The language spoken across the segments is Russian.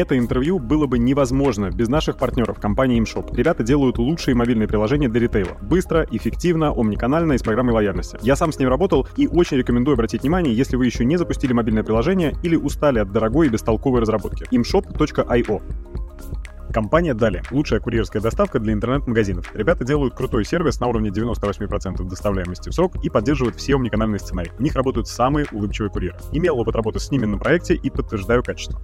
Это интервью было бы невозможно без наших партнеров компании ImShop. Ребята делают лучшие мобильные приложения для ритейла. Быстро, эффективно, омниканально и с программой лояльности. Я сам с ним работал и очень рекомендую обратить внимание, если вы еще не запустили мобильное приложение или устали от дорогой и бестолковой разработки. imshop.io Компания Дали. Лучшая курьерская доставка для интернет-магазинов. Ребята делают крутой сервис на уровне 98% доставляемости в срок и поддерживают все омниканальные сценарии. У них работают самые улыбчивые курьеры. Имел опыт работы с ними на проекте и подтверждаю качество.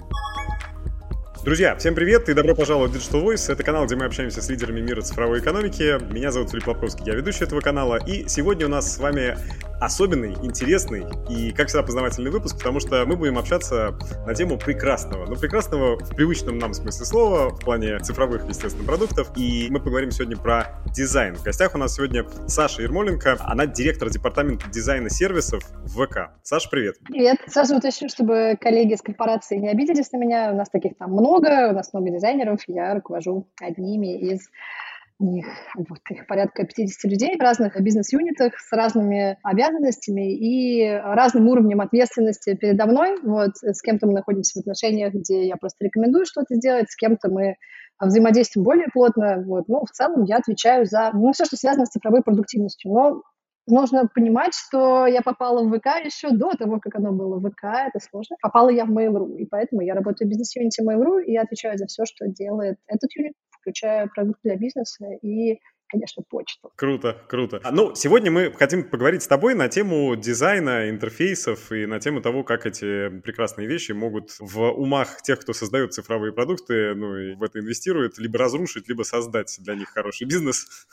Друзья, всем привет и добро пожаловать в Digital Voice. Это канал, где мы общаемся с лидерами мира цифровой экономики. Меня зовут Филипп Лобковский, я ведущий этого канала. И сегодня у нас с вами особенный, интересный и, как всегда, познавательный выпуск, потому что мы будем общаться на тему прекрасного. Но прекрасного в привычном нам смысле слова, в плане цифровых, естественно, продуктов. И мы поговорим сегодня про дизайн. В гостях у нас сегодня Саша Ермоленко. Она директор департамента дизайна сервисов в ВК. Саша, привет. Привет. Сразу уточню, чтобы коллеги из корпорации не обиделись на меня. У нас таких там много, у нас много дизайнеров. Я руковожу одними из них вот, их порядка 50 людей в разных бизнес-юнитах с разными обязанностями и разным уровнем ответственности передо мной. Вот, с кем-то мы находимся в отношениях, где я просто рекомендую что-то сделать, с кем-то мы взаимодействуем более плотно. Вот. Но в целом я отвечаю за ну, все, что связано с цифровой продуктивностью. Но нужно понимать, что я попала в ВК еще до того, как оно было в ВК, это сложно. Попала я в Mail.ru, и поэтому я работаю в бизнес-юните Mail.ru, и я отвечаю за все, что делает этот юнит, включая продукт для бизнеса и конечно, почту. Круто, круто. А, ну, сегодня мы хотим поговорить с тобой на тему дизайна, интерфейсов и на тему того, как эти прекрасные вещи могут в умах тех, кто создает цифровые продукты, ну, и в это инвестирует, либо разрушить, либо создать для них хороший бизнес.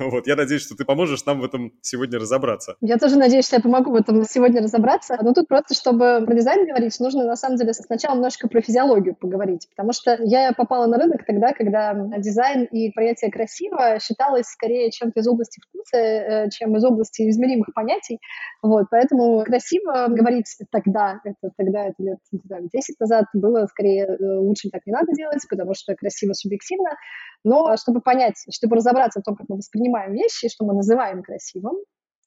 Вот, я надеюсь, что ты поможешь нам в этом сегодня разобраться. Я тоже надеюсь, что я помогу в этом сегодня разобраться. Но тут просто, чтобы про дизайн говорить, нужно на самом деле сначала немножко про физиологию поговорить. Потому что я попала на рынок тогда, когда дизайн и понятие красиво считалось скорее чем-то из области вкуса, э, чем из области измеримых понятий. Вот, поэтому красиво говорить тогда, это тогда, это лет не знаю, 10 назад, было скорее э, лучше так не надо делать, потому что красиво субъективно. Но чтобы понять, чтобы разобраться в том, как мы воспринимаем вещи, что мы называем красивым,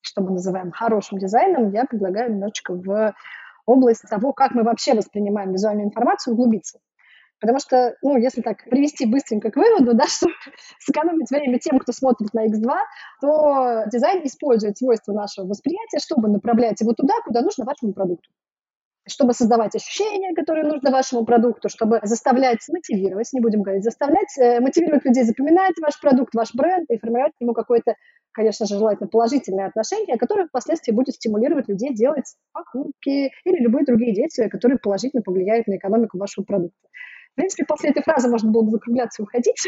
что мы называем хорошим дизайном, я предлагаю немножечко в область того, как мы вообще воспринимаем визуальную информацию, углубиться. Потому что, ну, если так привести быстренько к выводу, да, чтобы сэкономить время тем, кто смотрит на X2, то дизайн использует свойства нашего восприятия, чтобы направлять его туда, куда нужно вашему продукту чтобы создавать ощущения, которые нужны вашему продукту, чтобы заставлять, мотивировать, не будем говорить, заставлять, э, мотивировать людей запоминать ваш продукт, ваш бренд и формировать к нему какое-то, конечно же, желательно положительное отношение, которое впоследствии будет стимулировать людей делать покупки или любые другие действия, которые положительно повлияют на экономику вашего продукта. В принципе, после этой фразы можно было бы закругляться и уходить.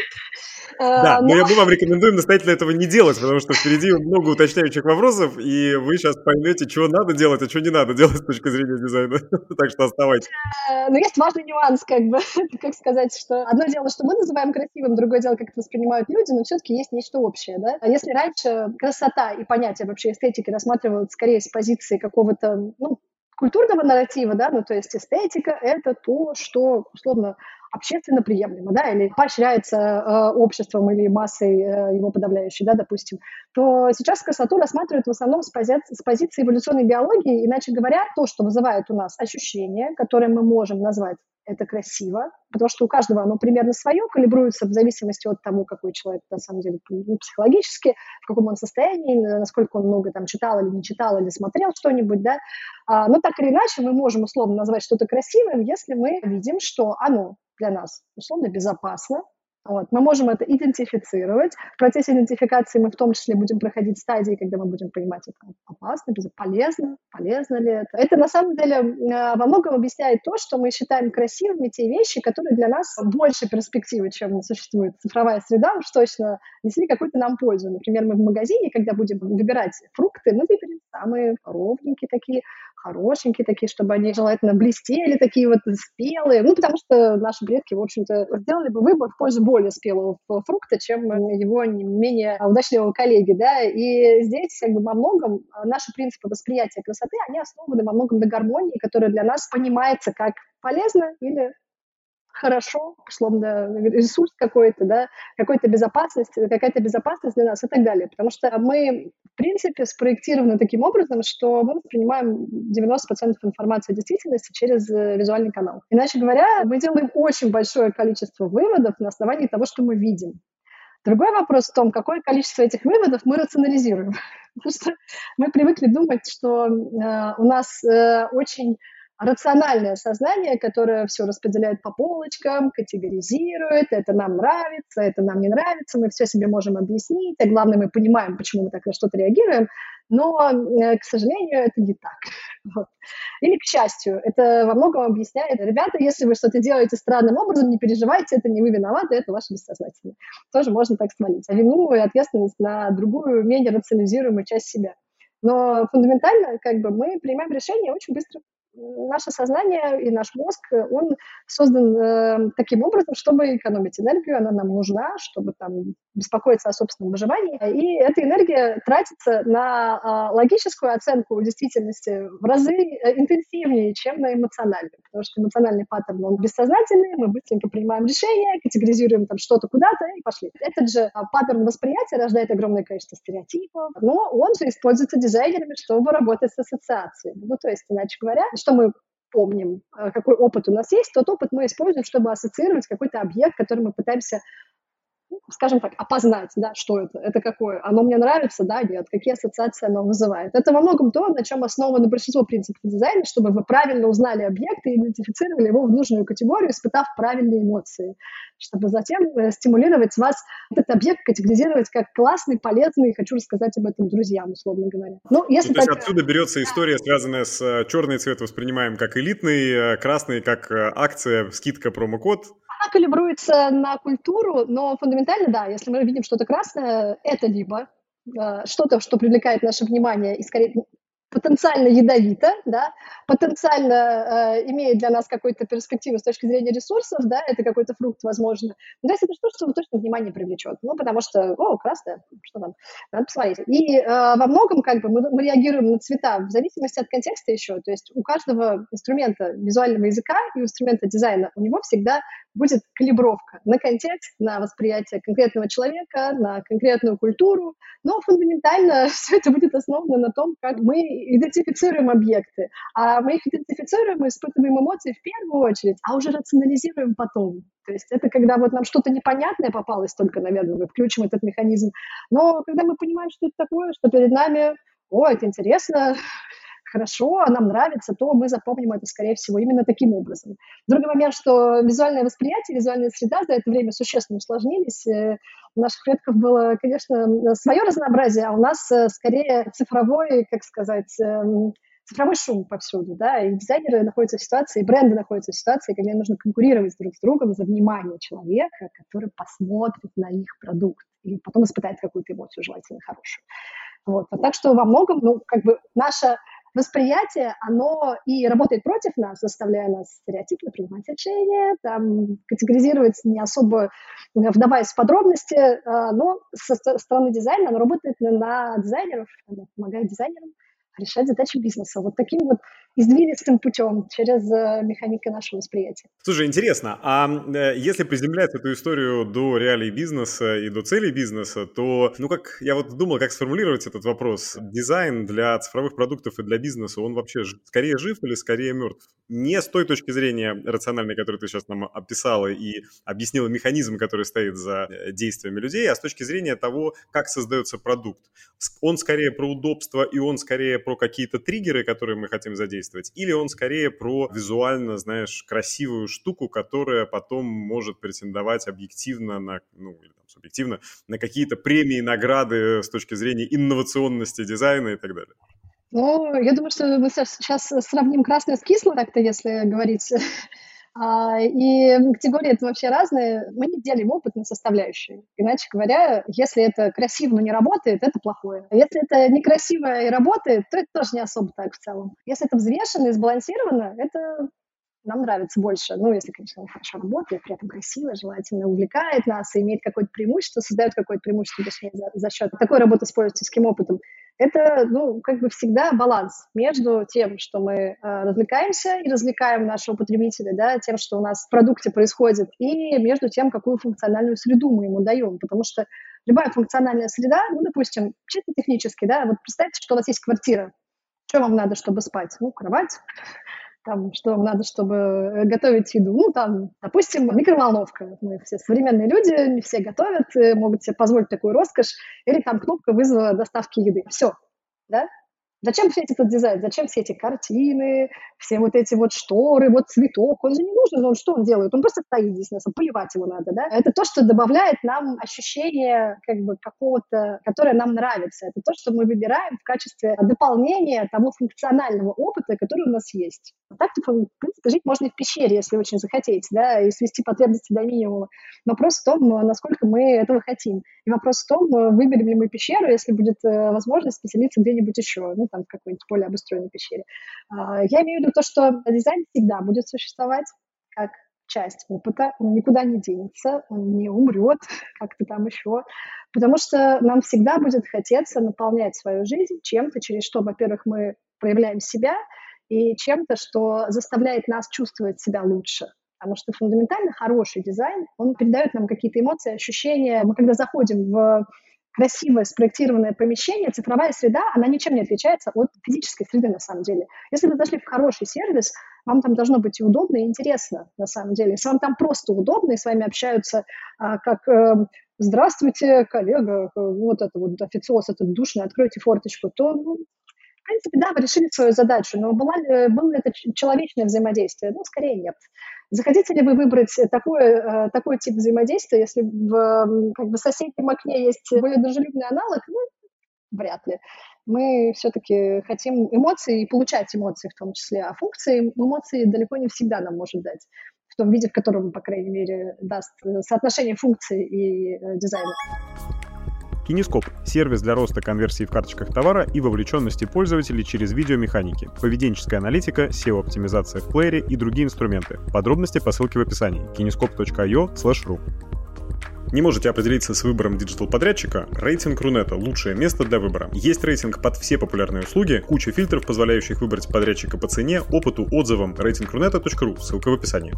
Да, но, но я бы вам рекомендую настоятельно этого не делать, потому что впереди много уточняющих вопросов, и вы сейчас поймете, что надо делать, а что не надо делать с точки зрения дизайна. так что оставайтесь. Э, но есть важный нюанс, как бы, как сказать, что одно дело, что мы называем красивым, другое дело, как это воспринимают люди, но все-таки есть нечто общее, да. А если раньше красота и понятие вообще эстетики рассматривалось скорее с позиции какого-то, ну, культурного нарратива, да, ну, то есть эстетика — это то, что, условно, общественно приемлемо, да, или поощряется э, обществом или массой э, его подавляющей, да, допустим, то сейчас красоту рассматривают в основном с, пози- с позиции эволюционной биологии, иначе говоря, то, что вызывает у нас ощущение, которое мы можем назвать это красиво, потому что у каждого оно примерно свое, калибруется в зависимости от того, какой человек на самом деле ну, психологически, в каком он состоянии, насколько он много там читал или не читал, или смотрел что-нибудь, да. А, но так или иначе мы можем условно назвать что-то красивым, если мы видим, что оно для нас условно безопасно, вот. Мы можем это идентифицировать. В процессе идентификации мы в том числе будем проходить стадии, когда мы будем понимать, это опасно, полезно, полезно ли это. Это на самом деле а, во многом объясняет то, что мы считаем красивыми те вещи, которые для нас больше перспективы, чем существует цифровая среда, уж точно несли какую-то нам пользу. Например, мы в магазине, когда будем выбирать фрукты, мы выберем самые ровненькие такие, хорошенькие такие, чтобы они желательно блестели, такие вот спелые. Ну, потому что наши предки, в общем-то, сделали бы выбор в пользу более спелого фрукта, чем его не менее удачливого коллеги, да. И здесь как бы во многом наши принципы восприятия красоты, они основаны во многом на гармонии, которая для нас понимается как полезно или хорошо, условно, ресурс какой-то, да, какой-то безопасность, какая-то безопасность для нас и так далее. Потому что мы, в принципе, спроектированы таким образом, что мы воспринимаем 90% информации о действительности через э, визуальный канал. Иначе говоря, мы делаем очень большое количество выводов на основании того, что мы видим. Другой вопрос в том, какое количество этих выводов мы рационализируем. Потому что мы привыкли думать, что э, у нас э, очень рациональное сознание, которое все распределяет по полочкам, категоризирует, это нам нравится, это нам не нравится, мы все себе можем объяснить, а главное, мы понимаем, почему мы так на что-то реагируем, но, э, к сожалению, это не так. Вот. Или к счастью, это во многом объясняет, ребята, если вы что-то делаете странным образом, не переживайте, это не вы виноваты, это ваше бессознательное. Тоже можно так свалить. А вину и ответственность на другую, менее рационализируемую часть себя. Но фундаментально, как бы, мы принимаем решения очень быстро наше сознание и наш мозг, он создан э, таким образом, чтобы экономить энергию, она нам нужна, чтобы там беспокоиться о собственном выживании. И эта энергия тратится на э, логическую оценку действительности в разы э, интенсивнее, чем на эмоциональную. Потому что эмоциональный паттерн, он бессознательный, мы быстренько принимаем решения, категоризируем там что-то куда-то и пошли. Этот же а, паттерн восприятия рождает огромное количество стереотипов, но он же используется дизайнерами, чтобы работать с ассоциацией. Ну, то есть, иначе говоря, что мы помним, э, какой опыт у нас есть, тот опыт мы используем, чтобы ассоциировать какой-то объект, который мы пытаемся скажем так, опознать, да, что это, это какое, оно мне нравится, да, нет, какие ассоциации оно вызывает. Это во многом то, на чем основано большинство принципов дизайна, чтобы вы правильно узнали объект и идентифицировали его в нужную категорию, испытав правильные эмоции, чтобы затем э, стимулировать вас этот объект категоризировать как классный, полезный, и хочу рассказать об этом друзьям, условно говоря. Ну, если ну, то так... есть отсюда берется история, связанная с э, черный цвет воспринимаем как элитный, э, красный как акция, скидка, промокод, она калибруется на культуру, но фундаментально, да, если мы видим что-то красное, это либо э, что-то, что привлекает наше внимание и скорее потенциально ядовито, да, потенциально э, имеет для нас какую-то перспективу с точки зрения ресурсов, да, это какой-то фрукт, возможно. Но если это что, что точно внимание привлечет. Ну, потому что, о, красное, что там, надо посмотреть. И э, во многом, как бы, мы, мы реагируем на цвета в зависимости от контекста еще. То есть у каждого инструмента визуального языка и инструмента дизайна у него всегда будет калибровка на контекст, на восприятие конкретного человека, на конкретную культуру, но фундаментально все это будет основано на том, как мы идентифицируем объекты. А мы их идентифицируем, мы испытываем эмоции в первую очередь, а уже рационализируем потом. То есть это когда вот нам что-то непонятное попалось только, наверное, мы включим этот механизм. Но когда мы понимаем, что это такое, что перед нами, о, это интересно, хорошо, а нам нравится, то мы запомним это, скорее всего, именно таким образом. Другой момент, что визуальное восприятие, визуальная среда за это время существенно усложнились. Э, у наших предков было, конечно, свое разнообразие, а у нас э, скорее цифровой, как сказать, эм, цифровой шум повсюду, да, и дизайнеры находятся в ситуации, и бренды находятся в ситуации, когда им нужно конкурировать друг с другом за внимание человека, который посмотрит на их продукт и потом испытает какую-то эмоцию желательно хорошую. Вот. А так что во многом, ну, как бы наша восприятие, оно и работает против нас, заставляя нас стереотипно принимать решения, там, категоризировать не особо вдаваясь в подробности, а, но со стороны дизайна оно работает на дизайнеров, оно помогает дизайнерам решать задачи бизнеса. Вот таким вот извилистым путем через э, механику нашего восприятия. Слушай, интересно, а э, если приземлять эту историю до реалий бизнеса и до целей бизнеса, то, ну как, я вот думал, как сформулировать этот вопрос. Дизайн для цифровых продуктов и для бизнеса, он вообще скорее жив или скорее мертв? Не с той точки зрения рациональной, которую ты сейчас нам описала и объяснила механизм, который стоит за э, действиями людей, а с точки зрения того, как создается продукт. Он скорее про удобство и он скорее про какие-то триггеры, которые мы хотим задействовать, или он скорее про визуально, знаешь, красивую штуку, которая потом может претендовать объективно на, ну, или там, субъективно, на какие-то премии, награды с точки зрения инновационности дизайна и так далее? Ну, я думаю, что мы сейчас сравним красное с кислым, так-то, если говорить и категории это вообще разные. Мы не делим опыт на составляющие. Иначе говоря, если это красиво, но не работает, это плохое. А если это некрасиво и работает, то это тоже не особо так в целом. Если это взвешено и сбалансировано, это нам нравится больше. Ну, если, конечно, он хорошо работает, при этом красиво, желательно увлекает нас и имеет какое-то преимущество, создает какое-то преимущество, точнее, за, за счет такой работы с пользовательским опытом. Это, ну, как бы всегда баланс между тем, что мы э, развлекаемся и развлекаем нашего потребителя, да, тем, что у нас в продукте происходит, и между тем, какую функциональную среду мы ему даем, потому что любая функциональная среда, ну, допустим, чисто технически, да, вот представьте, что у вас есть квартира, что вам надо, чтобы спать? Ну, кровать, там, что надо, чтобы э, готовить еду. Ну, там, допустим, микроволновка. Мы все современные люди, не все готовят, э, могут себе позволить такую роскошь. Или там кнопка вызова доставки еды. Все, да? Зачем весь этот дизайн? Зачем все эти картины, все вот эти вот шторы, вот цветок? Он же не нужен, он что он делает? Он просто стоит здесь, нас поливать его надо, да? Это то, что добавляет нам ощущение как бы какого-то, которое нам нравится. Это то, что мы выбираем в качестве дополнения того функционального опыта, который у нас есть. Так, типа, в принципе, жить можно и в пещере, если очень захотеть, да, и свести потребности до минимума. Вопрос в том, насколько мы этого хотим. И вопрос в том, выберем ли мы пещеру, если будет э, возможность поселиться где-нибудь еще, ну, там, в какой-нибудь более обустроенной пещере. А, я имею в виду то, что дизайн всегда будет существовать как часть опыта, он никуда не денется, он не умрет как-то там еще, потому что нам всегда будет хотеться наполнять свою жизнь чем-то, через что, во-первых, мы проявляем себя, и чем-то, что заставляет нас чувствовать себя лучше. Потому что фундаментально хороший дизайн, он передает нам какие-то эмоции, ощущения. Мы когда заходим в красивое спроектированное помещение, цифровая среда, она ничем не отличается от физической среды на самом деле. Если вы зашли в хороший сервис, вам там должно быть и удобно, и интересно на самом деле. Если вам там просто удобно, и с вами общаются а, как э, «Здравствуйте, коллега, э, вот это вот официоз, этот душный, откройте форточку», то ну, в принципе, да, вы решили свою задачу, но была ли, было это человечное взаимодействие? Ну, скорее нет. Захотите ли вы выбрать такой, э, такой тип взаимодействия, если в как бы, соседнем окне есть более дружелюбный аналог? Ну, вряд ли. Мы все-таки хотим эмоции и получать эмоции в том числе, а функции эмоции далеко не всегда нам может дать в том виде, в котором, по крайней мере, даст соотношение функций и э, дизайна. Кинескоп – сервис для роста конверсии в карточках товара и вовлеченности пользователей через видеомеханики, поведенческая аналитика, SEO-оптимизация в плеере и другие инструменты. Подробности по ссылке в описании kinescope.io ru. Не можете определиться с выбором диджитал-подрядчика? Рейтинг Рунета – лучшее место для выбора. Есть рейтинг под все популярные услуги, куча фильтров, позволяющих выбрать подрядчика по цене, опыту, отзывам. рейтингрунета.ру, ссылка в описании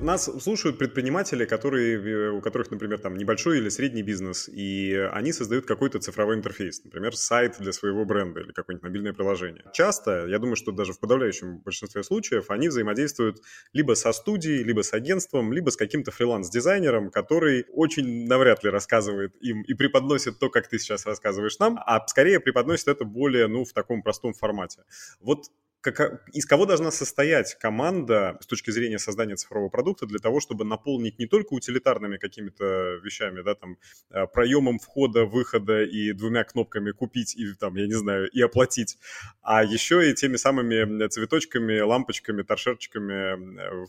нас слушают предприниматели, которые, у которых, например, там небольшой или средний бизнес, и они создают какой-то цифровой интерфейс, например, сайт для своего бренда или какое-нибудь мобильное приложение. Часто, я думаю, что даже в подавляющем большинстве случаев, они взаимодействуют либо со студией, либо с агентством, либо с каким-то фриланс-дизайнером, который очень навряд ли рассказывает им и преподносит то, как ты сейчас рассказываешь нам, а скорее преподносит это более, ну, в таком простом формате. Вот как, из кого должна состоять команда с точки зрения создания цифрового продукта для того, чтобы наполнить не только утилитарными какими-то вещами, да, там, э, проемом входа, выхода и двумя кнопками купить и, там, я не знаю, и оплатить, а еще и теми самыми цветочками, лампочками, торшерчиками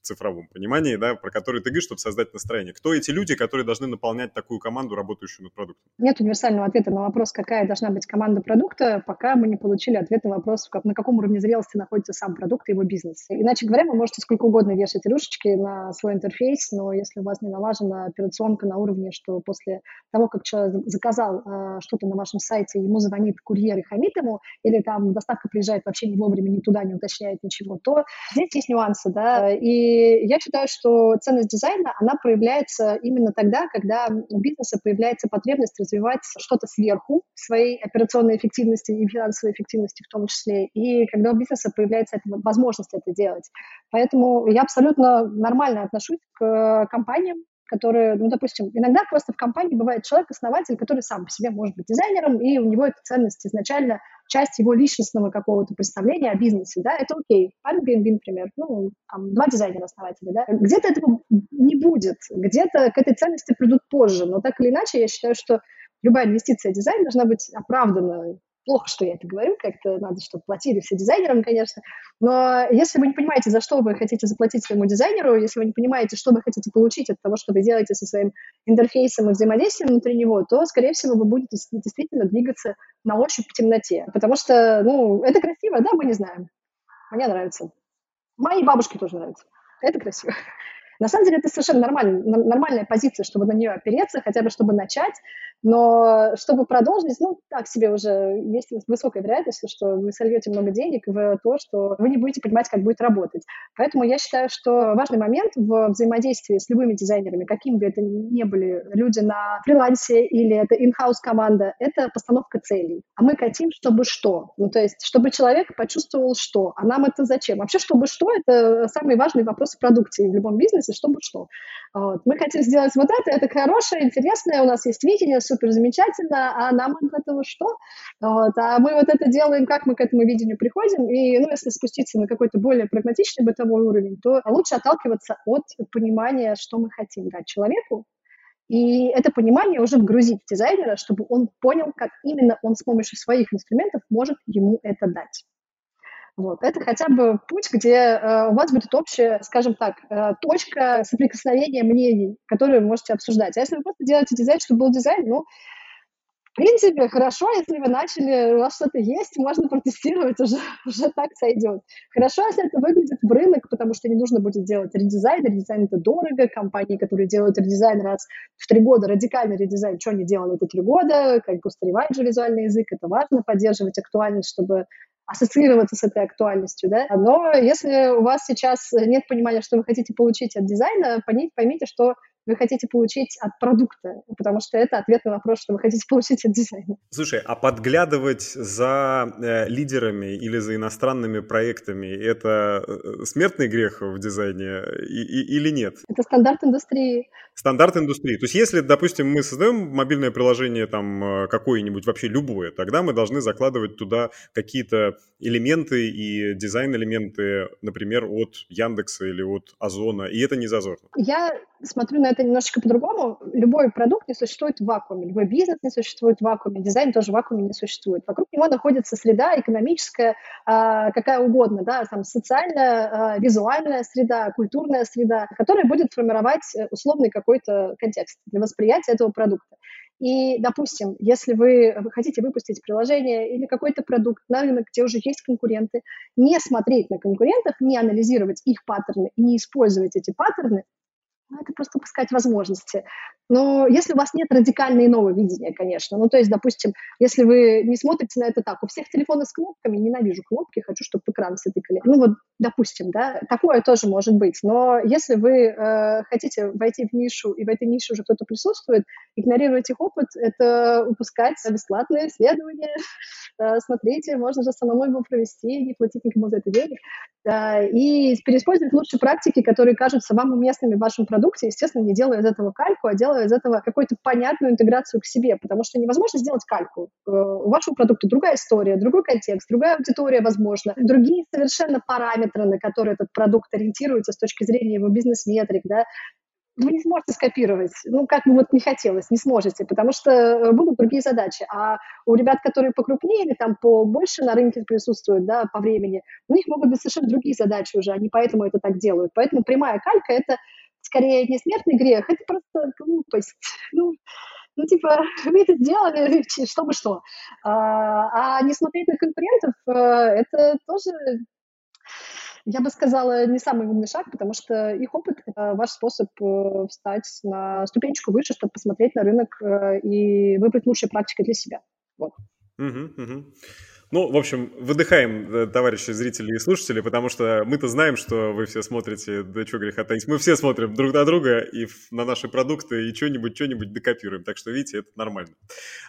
э, цифровом понимании, да, про который ты говоришь, чтобы создать настроение. Кто эти люди, которые должны наполнять такую команду, работающую над продуктом? Нет универсального ответа на вопрос, какая должна быть команда продукта, пока мы не получили ответ на вопрос, на каком уровне зрелости находится сам продукт и его бизнес. Иначе говоря, вы можете сколько угодно вешать рюшечки на свой интерфейс, но если у вас не налажена операционка на уровне, что после того, как человек заказал э, что-то на вашем сайте, ему звонит курьер и хамит ему, или там доставка приезжает вообще не вовремя, ни туда, не уточняет ничего, то здесь есть нюансы, да, и я считаю, что ценность дизайна, она проявляется именно тогда, когда у бизнеса появляется потребность развивать что-то сверху своей операционной эффективности и финансовой эффективности в том числе, и когда у бизнеса появляется возможность это делать. Поэтому я абсолютно нормально отношусь к компаниям, которые, ну, допустим, иногда просто в компании бывает человек-основатель, который сам по себе может быть дизайнером, и у него эта ценность изначально часть его личностного какого-то представления о бизнесе, да, это окей. Парень Airbnb, например, ну, там, два дизайнера-основателя, да, где-то этого не будет, где-то к этой ценности придут позже, но так или иначе я считаю, что любая инвестиция в дизайн должна быть оправдана плохо, что я это говорю, как-то надо, чтобы платили все дизайнерам, конечно. Но если вы не понимаете, за что вы хотите заплатить своему дизайнеру, если вы не понимаете, что вы хотите получить от того, что вы делаете со своим интерфейсом и взаимодействием внутри него, то, скорее всего, вы будете действительно двигаться на ощупь в темноте. Потому что, ну, это красиво, да, мы не знаем. Мне нравится. Моей бабушке тоже нравится. Это красиво. На самом деле это совершенно нормаль, нормальная позиция, чтобы на нее опереться, хотя бы чтобы начать, но чтобы продолжить, ну, так себе уже есть высокая вероятность, что вы сольете много денег в то, что вы не будете понимать, как будет работать. Поэтому я считаю, что важный момент в взаимодействии с любыми дизайнерами, какими бы это ни были люди на фрилансе или это in-house команда, это постановка целей. А мы хотим, чтобы что? Ну, то есть, чтобы человек почувствовал что. А нам это зачем? Вообще, чтобы что, это самый важный вопрос в продукции в любом бизнесе, чтобы что. Вот. Мы хотим сделать вот это, это хорошее, интересное, у нас есть видение, супер замечательно, а нам от этого что? Вот. А мы вот это делаем, как мы к этому видению приходим, и, ну, если спуститься на какой-то более прагматичный бытовой уровень, то лучше отталкиваться от понимания, что мы хотим дать человеку, и это понимание уже вгрузить дизайнера, чтобы он понял, как именно он с помощью своих инструментов может ему это дать. Вот. Это хотя бы путь, где э, у вас будет общая, скажем так, э, точка соприкосновения мнений, которые вы можете обсуждать. А если вы просто делаете дизайн, чтобы был дизайн, ну, в принципе, хорошо, если вы начали, у вас что-то есть, можно протестировать, уже, уже так сойдет. Хорошо, если это выглядит в рынок, потому что не нужно будет делать редизайн. Редизайн это дорого. Компании, которые делают редизайн раз в три года, радикальный редизайн, что они делали это три года, как бы устаревает же визуальный язык, это важно поддерживать актуальность, чтобы ассоциироваться с этой актуальностью, да. Но если у вас сейчас нет понимания, что вы хотите получить от дизайна, поймите, что вы хотите получить от продукта, потому что это ответ на вопрос, что вы хотите получить от дизайна. Слушай, а подглядывать за э, лидерами или за иностранными проектами – это э, смертный грех в дизайне и, и, или нет? Это стандарт индустрии. Стандарт индустрии. То есть если, допустим, мы создаем мобильное приложение там э, какое-нибудь, вообще любое, тогда мы должны закладывать туда какие-то элементы и дизайн-элементы, например, от Яндекса или от Озона, и это не зазорно. Я смотрю на это немножечко по-другому. Любой продукт не существует в вакууме, любой бизнес не существует в вакууме, дизайн тоже в вакууме не существует. Вокруг него находится среда экономическая, а, какая угодно, да, там социальная, а, визуальная среда, культурная среда, которая будет формировать э, условный какой-то контекст для восприятия этого продукта. И, допустим, если вы хотите выпустить приложение или какой-то продукт на рынок, где уже есть конкуренты, не смотреть на конкурентов, не анализировать их паттерны не использовать эти паттерны, ну, это просто упускать возможности. Но если у вас нет радикального иного видения, конечно, ну, то есть, допустим, если вы не смотрите на это так, у всех телефоны с кнопками, ненавижу кнопки, хочу, чтобы экран все тыкали. Ну, вот, допустим, да, такое тоже может быть. Но если вы э, хотите войти в нишу, и в этой нише уже кто-то присутствует, игнорировать их опыт — это упускать бесплатные исследования. Смотрите, можно же самому его провести, не платить никому за это денег. И переиспользовать лучшие практики, которые кажутся вам уместными в вашем продукте, естественно, не делая из этого кальку, а делая из этого какую-то понятную интеграцию к себе, потому что невозможно сделать кальку. Э, у вашего продукта другая история, другой контекст, другая аудитория, возможно, другие совершенно параметры, на которые этот продукт ориентируется с точки зрения его бизнес-метрик, да, вы не сможете скопировать, ну, как бы вот не хотелось, не сможете, потому что э, будут другие задачи. А у ребят, которые покрупнее или там побольше на рынке присутствуют, да, по времени, у них могут быть совершенно другие задачи уже, они поэтому это так делают. Поэтому прямая калька — это скорее не смертный грех, это просто глупость. Ну, ну, типа, вы это сделали, чтобы что. А, а не смотреть на конкурентов, э, это тоже, я бы сказала, не самый умный шаг, потому что их опыт — это ваш способ э, встать на ступенечку выше, чтобы посмотреть на рынок э, и выбрать лучшие практики для себя. Вот. Угу, угу. Ну, в общем, выдыхаем, э, товарищи зрители и слушатели, потому что мы-то знаем, что вы все смотрите, да что греха таить, мы все смотрим друг на друга и на наши продукты, и что-нибудь, что-нибудь докопируем. Так что, видите, это нормально.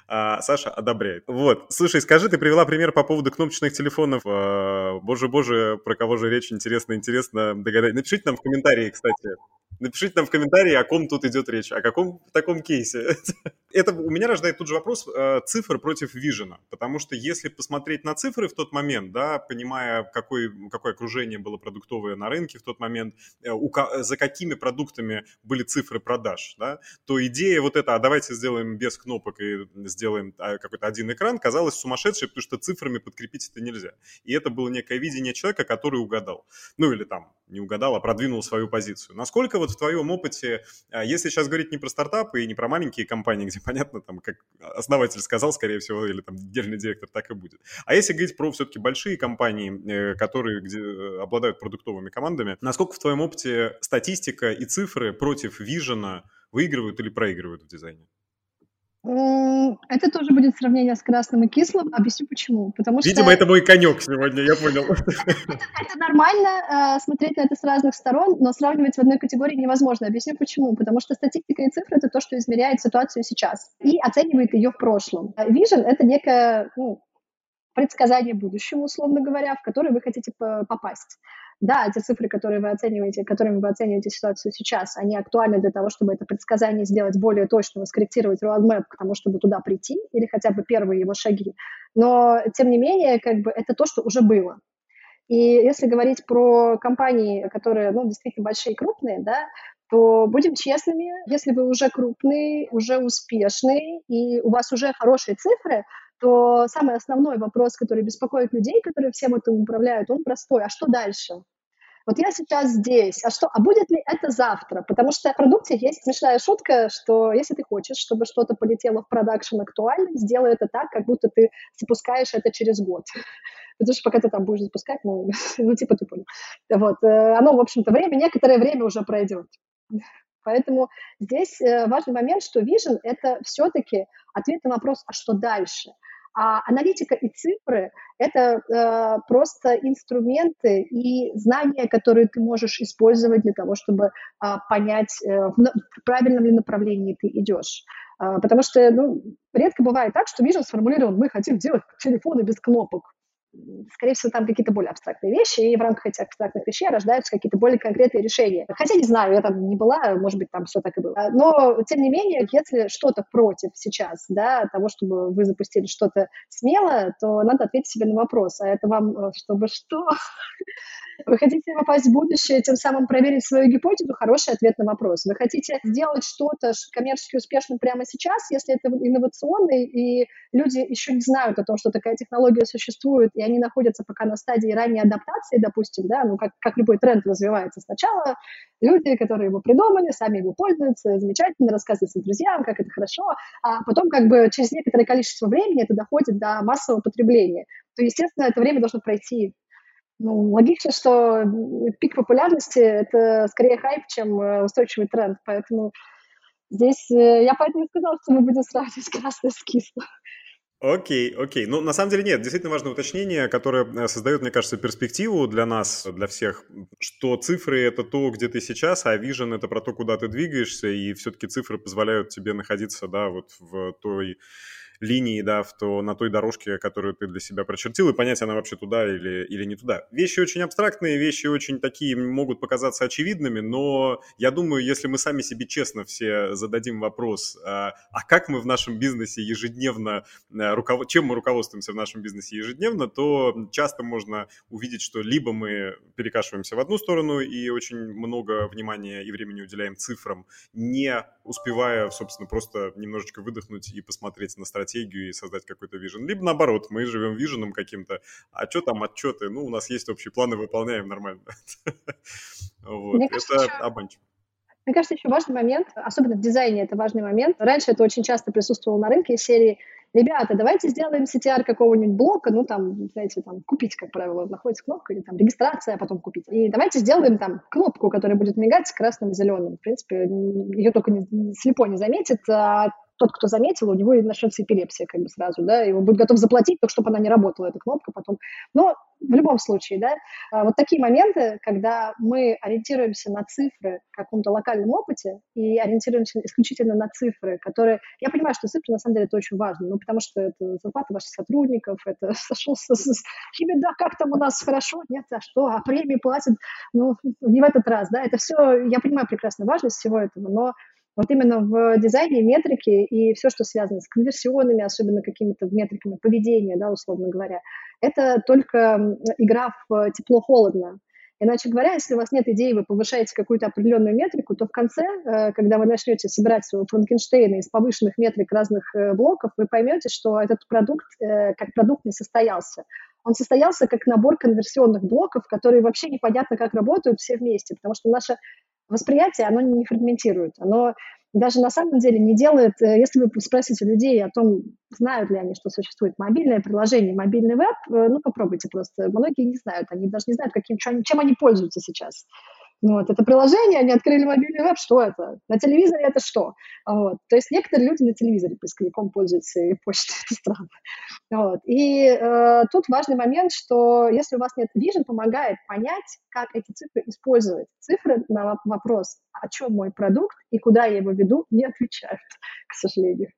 А, Саша одобряет. Вот, слушай, скажи, ты привела пример по поводу кнопочных телефонов. А, боже-боже, про кого же речь, интересно, интересно догадать. Напишите нам в комментарии, кстати, Напишите нам в комментарии, о ком тут идет речь, о каком таком кейсе. Это у меня рождает тут же вопрос э, цифр против вижена, потому что если посмотреть на цифры в тот момент, да, понимая, какой, какое окружение было продуктовое на рынке в тот момент, э, у, за какими продуктами были цифры продаж, да, то идея вот эта, а давайте сделаем без кнопок и сделаем а, какой-то один экран, казалась сумасшедшей, потому что цифрами подкрепить это нельзя. И это было некое видение человека, который угадал. Ну или там не угадал, а продвинул свою позицию. Насколько вот в твоем опыте, а, если сейчас говорить не про стартапы и не про маленькие компании, где, понятно, там, как основатель сказал, скорее всего, или там генеральный директор так и будет. А если говорить про все-таки большие компании, э, которые где, э, обладают продуктовыми командами, насколько в твоем опыте статистика и цифры против вижена выигрывают или проигрывают в дизайне? Это тоже будет сравнение с красным и кислым. Объясню почему. Потому что... Видимо, это мой конек сегодня, я понял. Это, нормально э, смотреть на это с разных сторон, но сравнивать в одной категории невозможно. Объясню почему. Потому что статистика и цифры — это то, что измеряет ситуацию сейчас и оценивает ее в прошлом. Vision — это некое ну, предсказание будущего, условно говоря, в которое вы хотите попасть. Да, эти цифры, которые вы оцениваете, которыми вы оцениваете ситуацию сейчас, они актуальны для того, чтобы это предсказание сделать более точным, скорректировать roadmap к тому, чтобы туда прийти, или хотя бы первые его шаги. Но, тем не менее, как бы это то, что уже было. И если говорить про компании, которые ну, действительно большие и крупные, да, то будем честными, если вы уже крупный, уже успешный, и у вас уже хорошие цифры, то самый основной вопрос, который беспокоит людей, которые всем этим управляют, он простой. А что дальше? Вот я сейчас здесь, а что, а будет ли это завтра? Потому что в продукте есть смешная шутка, что если ты хочешь, чтобы что-то полетело в продакшн актуально, сделай это так, как будто ты запускаешь это через год. Потому что пока ты там будешь запускать, ну, ну типа ты понял. Вот, э, оно, в общем-то, время, некоторое время уже пройдет. Поэтому здесь э, важный момент, что Vision — это все-таки ответ на вопрос, а что дальше? А аналитика и цифры — это э, просто инструменты и знания, которые ты можешь использовать для того, чтобы э, понять, э, в, в правильном ли направлении ты идешь. Э, потому что ну, редко бывает так, что Vision сформулирован, мы хотим делать телефоны без кнопок скорее всего, там какие-то более абстрактные вещи, и в рамках этих абстрактных вещей рождаются какие-то более конкретные решения. Хотя не знаю, я там не была, может быть, там все так и было. Но, тем не менее, если что-то против сейчас, да, того, чтобы вы запустили что-то смело, то надо ответить себе на вопрос, а это вам э, чтобы что? Вы хотите попасть в будущее, тем самым проверить свою гипотезу? Хороший ответ на вопрос. Вы хотите сделать что-то коммерчески успешным прямо сейчас, если это инновационный, и люди еще не знают о том, что такая технология существует, и они находятся пока на стадии ранней адаптации, допустим, да, ну, как, как любой тренд развивается сначала, люди, которые его придумали, сами его пользуются, замечательно, рассказывают своим друзьям, как это хорошо, а потом как бы через некоторое количество времени это доходит до массового потребления. То, естественно, это время должно пройти ну, логично, что пик популярности — это скорее хайп, чем э, устойчивый тренд. Поэтому здесь э, я поэтому и сказала, что мы будем сравнивать красное с кислым. Окей, окей. Ну, на самом деле нет, действительно важное уточнение, которое э, создает, мне кажется, перспективу для нас, для всех, что цифры — это то, где ты сейчас, а vision — это про то, куда ты двигаешься, и все-таки цифры позволяют тебе находиться, да, вот в той линии, да, в то, на той дорожке, которую ты для себя прочертил, и понять, она вообще туда или, или не туда. Вещи очень абстрактные, вещи очень такие могут показаться очевидными, но я думаю, если мы сами себе честно все зададим вопрос, а, а как мы в нашем бизнесе ежедневно, а, руков... чем мы руководствуемся в нашем бизнесе ежедневно, то часто можно увидеть, что либо мы перекашиваемся в одну сторону и очень много внимания и времени уделяем цифрам, не успевая, собственно, просто немножечко выдохнуть и посмотреть на стратегию и создать какой-то вижен. Либо наоборот, мы живем виженом каким-то, а что там отчеты? Ну, у нас есть общие планы, выполняем нормально. Вот. Это обманчиво. Мне кажется, еще важный момент, особенно в дизайне это важный момент. Раньше это очень часто присутствовало на рынке серии ребята, давайте сделаем CTR какого-нибудь блока, ну, там, знаете, там, купить, как правило, находится кнопка, или там регистрация, а потом купить. И давайте сделаем там кнопку, которая будет мигать красным и зеленым. В принципе, ее только не, слепо не заметит, а тот, кто заметил, у него и начнется эпилепсия как бы сразу, да, он будет готов заплатить, только чтобы она не работала, эта кнопка потом. Но в любом случае, да, а, вот такие моменты, когда мы ориентируемся на цифры в каком-то локальном опыте и ориентируемся исключительно на цифры, которые... Я понимаю, что цифры, на самом деле, это очень важно, ну, потому что это зарплата ваших сотрудников, это сошелся с... Тебе, да, как там у нас хорошо, нет, а что, а премии платят, ну, не в этот раз, да, это все, я понимаю прекрасно важность всего этого, но вот именно в дизайне метрики и все, что связано с конверсионными, особенно какими-то метриками поведения, да, условно говоря, это только игра в тепло-холодно. Иначе говоря, если у вас нет идеи, вы повышаете какую-то определенную метрику, то в конце, э, когда вы начнете собирать своего Франкенштейна из повышенных метрик разных э, блоков, вы поймете, что этот продукт э, как продукт не состоялся. он состоялся как набор конверсионных блоков, которые вообще непонятно как работают все вместе, потому что наше восприятие, оно не фрагментирует, оно даже на самом деле не делает, э, если вы спросите людей о том, знают ли они, что существует мобильное приложение, мобильный веб, э, ну попробуйте просто. Многие не знают, они даже не знают, каким, чем они пользуются сейчас. Вот, это приложение, они открыли мобильный веб, что это? На телевизоре это что? Вот. То есть некоторые люди на телевизоре поисковиком пользуются и почтой, странно. Вот. И э, тут важный момент, что если у вас нет vision, помогает понять, как эти цифры использовать. Цифры на вопрос, о чем мой продукт и куда я его веду, не отвечают, к сожалению.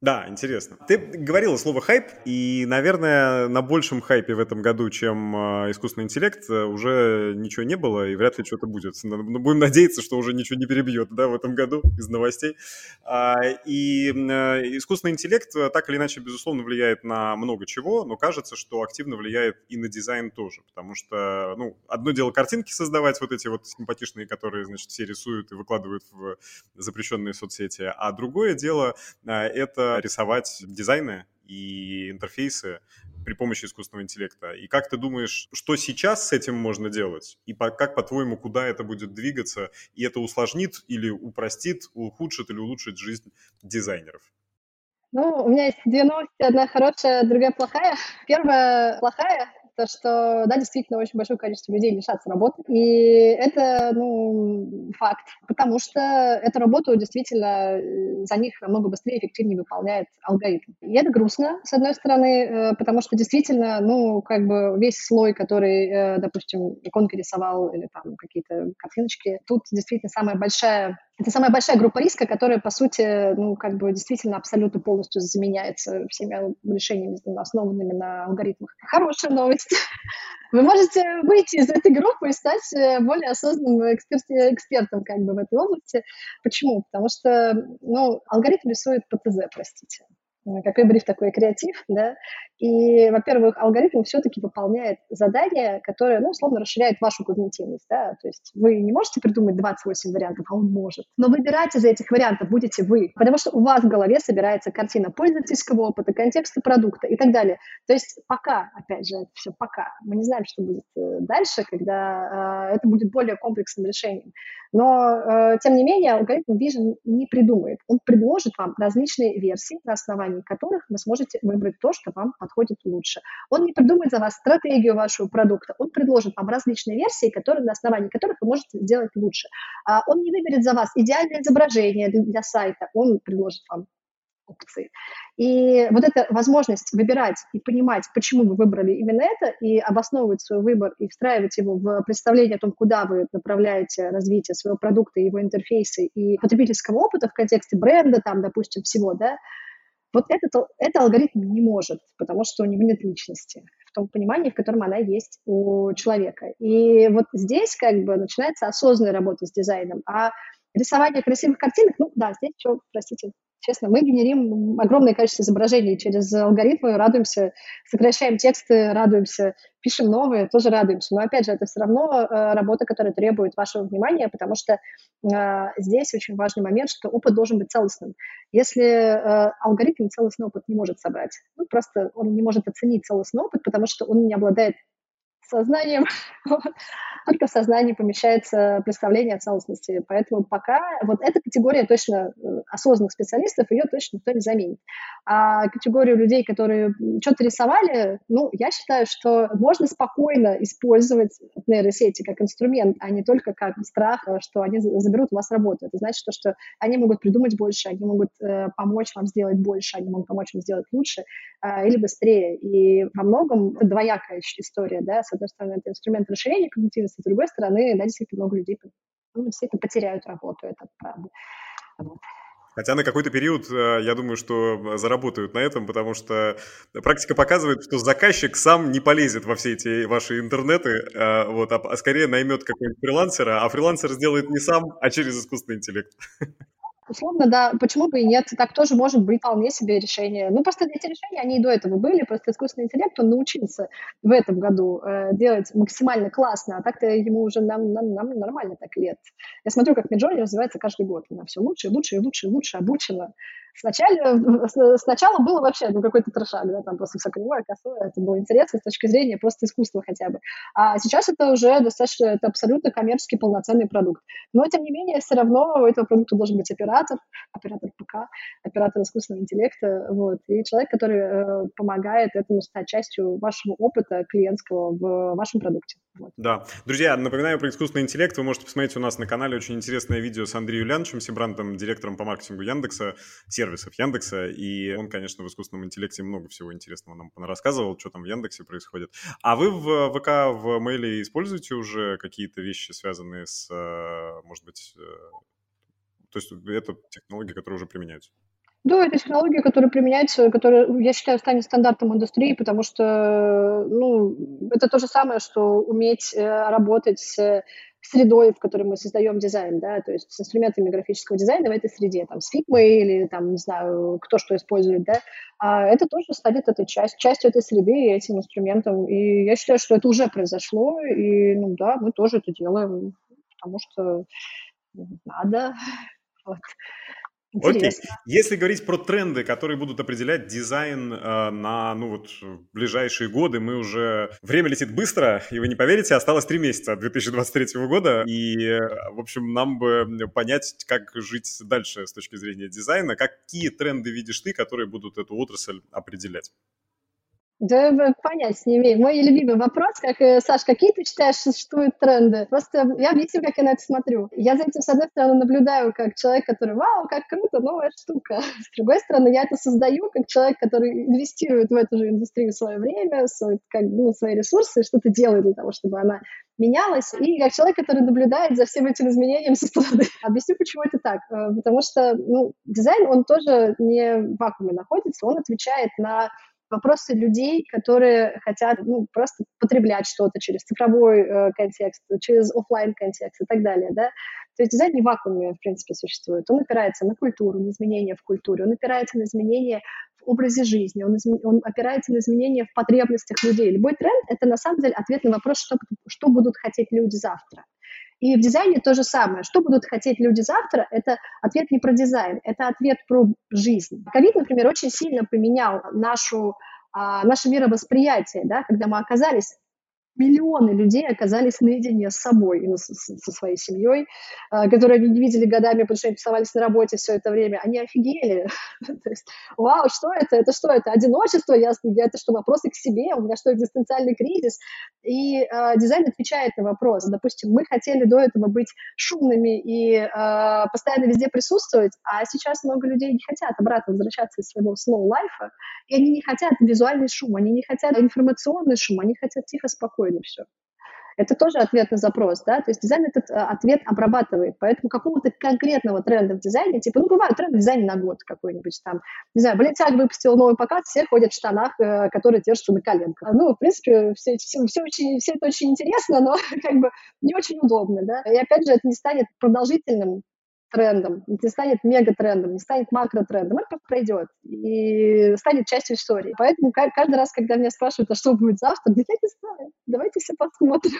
Да, интересно. Ты говорила слово хайп, и, наверное, на большем хайпе в этом году, чем э, искусственный интеллект, э, уже ничего не было, и вряд ли что-то будет. Но будем надеяться, что уже ничего не перебьет, да, в этом году из новостей. А, и э, искусственный интеллект э, так или иначе, безусловно, влияет на много чего, но кажется, что активно влияет и на дизайн тоже, потому что, ну, одно дело картинки создавать, вот эти вот симпатичные, которые, значит, все рисуют и выкладывают в запрещенные соцсети, а другое дело э, рисовать дизайны и интерфейсы при помощи искусственного интеллекта. И как ты думаешь, что сейчас с этим можно делать? И как, по-твоему, куда это будет двигаться? И это усложнит или упростит, ухудшит или улучшит жизнь дизайнеров? Ну, у меня есть две новости. Одна хорошая, другая плохая. Первая плохая то, что, да, действительно, очень большое количество людей лишатся работы. И это, ну, факт. Потому что эту работу действительно э, за них намного быстрее и эффективнее выполняет алгоритм. И это грустно, с одной стороны, э, потому что действительно, ну, как бы весь слой, который, э, допустим, иконки рисовал или там какие-то картиночки, тут действительно самая большая это самая большая группа риска, которая, по сути, ну, как бы действительно абсолютно полностью заменяется всеми решениями, основанными на алгоритмах. Хорошая новость. Вы можете выйти из этой группы и стать э, более осознанным эксперт, экспертом как бы в этой области. Почему? Потому что, ну, алгоритм рисует по ТЗ, простите какой бриф, такой креатив, да, и, во-первых, алгоритм все-таки выполняет задание, которое, ну, условно, расширяет вашу когнитивность, да, то есть вы не можете придумать 28 вариантов, а он может, но выбирать из этих вариантов будете вы, потому что у вас в голове собирается картина пользовательского опыта, контекста продукта и так далее. То есть пока, опять же, это все пока, мы не знаем, что будет э, дальше, когда э, это будет более комплексным решением. Но, э, тем не менее, алгоритм Vision не придумает. Он предложит вам различные версии, на основании которых вы сможете выбрать то, что вам подходит лучше. Он не придумает за вас стратегию вашего продукта, он предложит вам различные версии, которые, на основании которых вы можете сделать лучше. А он не выберет за вас идеальное изображение для сайта, он предложит вам опции. И вот эта возможность выбирать и понимать, почему вы выбрали именно это, и обосновывать свой выбор, и встраивать его в представление о том, куда вы направляете развитие своего продукта, его интерфейсы и потребительского опыта в контексте бренда, там, допустим, всего, да, вот этот, это алгоритм не может, потому что у него нет личности в том понимании, в котором она есть у человека. И вот здесь как бы начинается осознанная работа с дизайном. А рисование красивых картинок, ну да, здесь что, простите, Честно, мы генерим огромное количество изображений через алгоритмы, радуемся, сокращаем тексты, радуемся, пишем новые, тоже радуемся. Но, опять же, это все равно э, работа, которая требует вашего внимания, потому что э, здесь очень важный момент, что опыт должен быть целостным. Если э, алгоритм целостный опыт не может собрать, ну, просто он не может оценить целостный опыт, потому что он не обладает сознанием, только в сознании помещается представление о целостности. Поэтому пока вот эта категория точно э, осознанных специалистов, ее точно никто не заменит. А категорию людей, которые что-то рисовали, ну, я считаю, что можно спокойно использовать нейросети как инструмент, а не только как страх, что они заберут у вас работу. Это значит, что, что они могут придумать больше, они могут э, помочь вам сделать больше, они могут помочь вам сделать лучше э, или быстрее. И во многом двоякая история, да, с одной стороны, это инструмент расширения когнитивности, с другой стороны, да, действительно много людей ну, действительно потеряют работу, это правда. Хотя на какой-то период, э, я думаю, что заработают на этом, потому что практика показывает, что заказчик сам не полезет во все эти ваши интернеты, э, вот, а скорее наймет какого-нибудь фрилансера, а фрилансер сделает не сам, а через искусственный интеллект. Условно, да, почему бы и нет, так тоже может быть вполне себе решение. Ну, просто эти решения, они и до этого были, просто искусственный интеллект, он научился в этом году э, делать максимально классно, а так-то ему уже нам, нам, нам нормально так лет. Я смотрю, как Midjourney развивается каждый год, она все лучше лучше лучше лучше обучена. Сначала, сначала было вообще ну, какой-то трешак, да, там просто все кривое, косое, это было интересно с точки зрения просто искусства хотя бы. А сейчас это уже достаточно, это абсолютно коммерческий полноценный продукт. Но, тем не менее, все равно у этого продукта должен быть оператор, оператор ПК, оператор искусственного интеллекта, вот, и человек, который э, помогает этому стать частью вашего опыта клиентского в вашем продукте. Вот. Да. Друзья, напоминаю про искусственный интеллект. Вы можете посмотреть у нас на канале очень интересное видео с Андреем Юльяновичем, Сибрантом, директором по маркетингу Яндекса, сервисов Яндекса. И он, конечно, в искусственном интеллекте много всего интересного нам рассказывал, что там в Яндексе происходит. А вы в ВК, в мейле используете уже какие-то вещи, связанные с, э, может быть, э, то есть это технологии, которые уже применяются? Да, это технология, которая применяется, которая, я считаю, станет стандартом индустрии, потому что, ну, это то же самое, что уметь э, работать с средой, в которой мы создаем дизайн, да, то есть с инструментами графического дизайна в этой среде, там, с Figma или, там, не знаю, кто что использует, да, а это тоже станет этой часть, частью этой среды и этим инструментом. И я считаю, что это уже произошло, и, ну, да, мы тоже это делаем, потому что надо, вот. Окей. Если говорить про тренды, которые будут определять дизайн э, на ну вот ближайшие годы, мы уже время летит быстро, и вы не поверите, осталось три месяца от 2023 года, и э, в общем нам бы понять, как жить дальше с точки зрения дизайна. Какие тренды видишь ты, которые будут эту отрасль определять? Да, понять не имею. Мой любимый вопрос, как, э, Саш, какие ты считаешь существуют тренды? Просто я объясню, как я на это смотрю. Я за этим, с одной стороны, наблюдаю как человек, который, вау, как круто, новая штука. С другой стороны, я это создаю как человек, который инвестирует в эту же индустрию свое время, свой, как, ну, свои ресурсы, что-то делает для того, чтобы она менялась, и как человек, который наблюдает за всем этим изменением со стороны. Объясню, почему это так. Э, потому что ну, дизайн, он тоже не в вакууме находится, он отвечает на вопросы людей, которые хотят ну, просто потреблять что-то через цифровой э, контекст, через офлайн контекст и так далее, да. То есть дизайн не в вакууме, в принципе, существует. Он опирается на культуру, на изменения в культуре, он опирается на изменения в образе жизни, он, изме... он опирается на изменения в потребностях людей. Любой тренд — это на самом деле ответ на вопрос, что, что будут хотеть люди завтра. И в дизайне то же самое. Что будут хотеть люди завтра, это ответ не про дизайн, это ответ про жизнь. Ковид, например, очень сильно поменял нашу, а, наше мировосприятие, да, когда мы оказались миллионы людей оказались наедине с собой со своей семьей, а, которые они не видели годами, потому что они тусовались на работе все это время. Они офигели. То есть, вау, что это? Это что? Это одиночество? Я, это что, вопросы к себе? У меня что, экзистенциальный кризис? И э, дизайн отвечает на вопрос. Допустим, мы хотели до этого быть шумными и э, постоянно везде присутствовать, а сейчас много людей не хотят обратно возвращаться из своего slow life, и они не хотят визуальный шум, они не хотят информационный шум, они хотят тихо, спокойно спокойно все. Это тоже ответ на запрос, да, то есть дизайн этот а, ответ обрабатывает, поэтому какого-то конкретного тренда в дизайне, типа, ну, бывают тренды в дизайне на год какой-нибудь там, не знаю, Балетяг выпустил новый показ, все ходят в штанах, э, которые держатся на коленках. Ну, в принципе, все, все, все, очень, все это очень интересно, но как бы не очень удобно, да, и опять же, это не станет продолжительным трендом, не станет мегатрендом, не станет макротрендом, это просто пройдет и станет частью истории. Поэтому каждый раз, когда меня спрашивают, а что будет завтра, да я не знаю, давайте все посмотрим.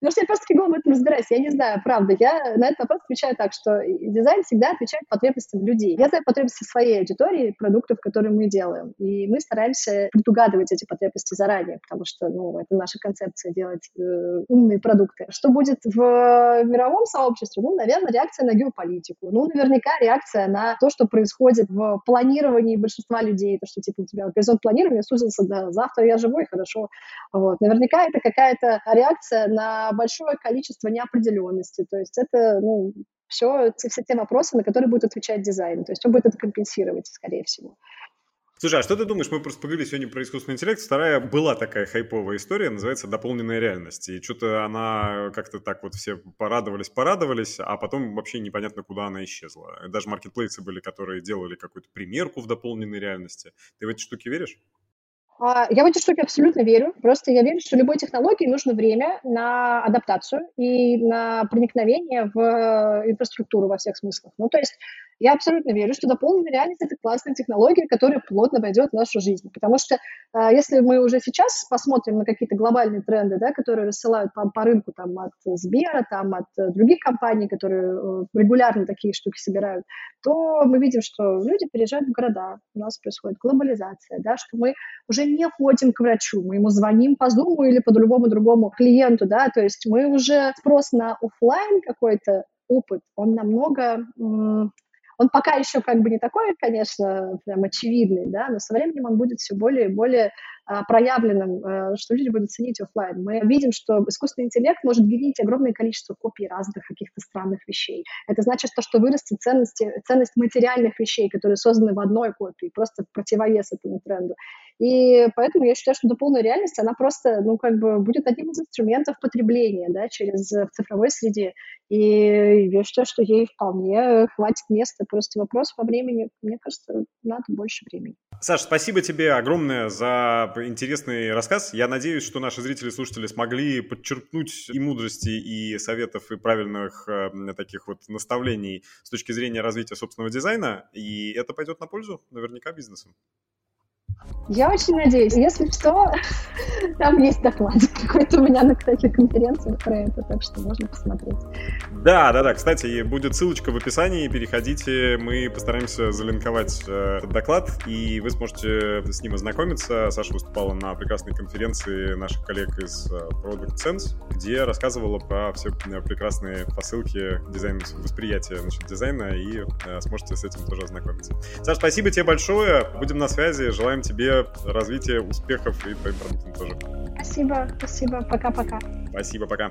Потому что я просто фигово в этом разбираюсь. Я не знаю, правда. Я на этот вопрос отвечаю так, что дизайн всегда отвечает потребностям людей. Я знаю потребности своей аудитории, продуктов, которые мы делаем. И мы стараемся предугадывать эти потребности заранее, потому что ну, это наша концепция делать э, умные продукты. Что будет в мировом сообществе? Ну, наверное, реакция на геополитику. Ну, наверняка реакция на то, что происходит в планировании большинства людей. То, что типа у тебя горизонт планирования сузился до завтра я живой, хорошо. Вот. Наверняка это какая-то реакция на большое количество неопределенности. То есть это, ну, все, все те вопросы, на которые будет отвечать дизайн. То есть он будет это компенсировать, скорее всего. Слушай, а что ты думаешь? Мы просто поговорили сегодня про искусственный интеллект. Вторая была такая хайповая история, называется «Дополненная реальность». И что-то она как-то так вот все порадовались, порадовались, а потом вообще непонятно, куда она исчезла. Даже маркетплейсы были, которые делали какую-то примерку в дополненной реальности. Ты в эти штуки веришь? А, я в эти штуки абсолютно верю. Просто я верю, что любой технологии нужно время на адаптацию и на проникновение в инфраструктуру во всех смыслах. Ну, то есть Я абсолютно верю, что дополненная реальность — это классная технология, которая плотно войдет в нашу жизнь. Потому что э, если мы уже сейчас посмотрим на какие-то глобальные тренды, да, которые рассылают по, по рынку там, от Сбера, там, от э, других компаний, которые э, регулярно такие штуки собирают, то мы видим, что люди переезжают в города, у нас происходит глобализация, да, что мы уже не ходим к врачу, мы ему звоним по Zoom или по любому другому клиенту, да, то есть мы уже спрос на офлайн какой-то опыт, он намного он пока еще как бы не такой, конечно, прям очевидный, да, но со временем он будет все более и более проявленным, а, что люди будут ценить офлайн. Мы видим, что искусственный интеллект может генерить огромное количество копий разных каких-то странных вещей. Это значит то, что вырастет ценность, ценность материальных вещей, которые созданы в одной копии, просто в противовес этому тренду. И поэтому я считаю, что дополненная реальность, она просто, ну, как бы будет одним из инструментов потребления, да, через в цифровой среде. И я считаю, что ей вполне хватит места. Просто вопрос по времени, мне кажется, надо больше времени. Саш, спасибо тебе огромное за интересный рассказ. Я надеюсь, что наши зрители и слушатели смогли подчеркнуть и мудрости, и советов, и правильных э, таких вот наставлений с точки зрения развития собственного дизайна, и это пойдет на пользу наверняка бизнесу. Я очень надеюсь. Если что, там есть доклад какой-то у меня на, кстати, конференциях про это, так что можно посмотреть. Да, да, да. Кстати, будет ссылочка в описании. Переходите, мы постараемся залинковать э, этот доклад, и вы сможете с ним ознакомиться. Саша выступала на прекрасной конференции наших коллег из э, Product Sense, где рассказывала про все э, прекрасные посылки дизайн восприятия насчет дизайна, и сможете с этим тоже ознакомиться. Саша, спасибо тебе большое. Будем на связи. Желаем тебе развития, успехов и твоим продуктам тоже. Спасибо, спасибо. Пока-пока. Спасибо, пока.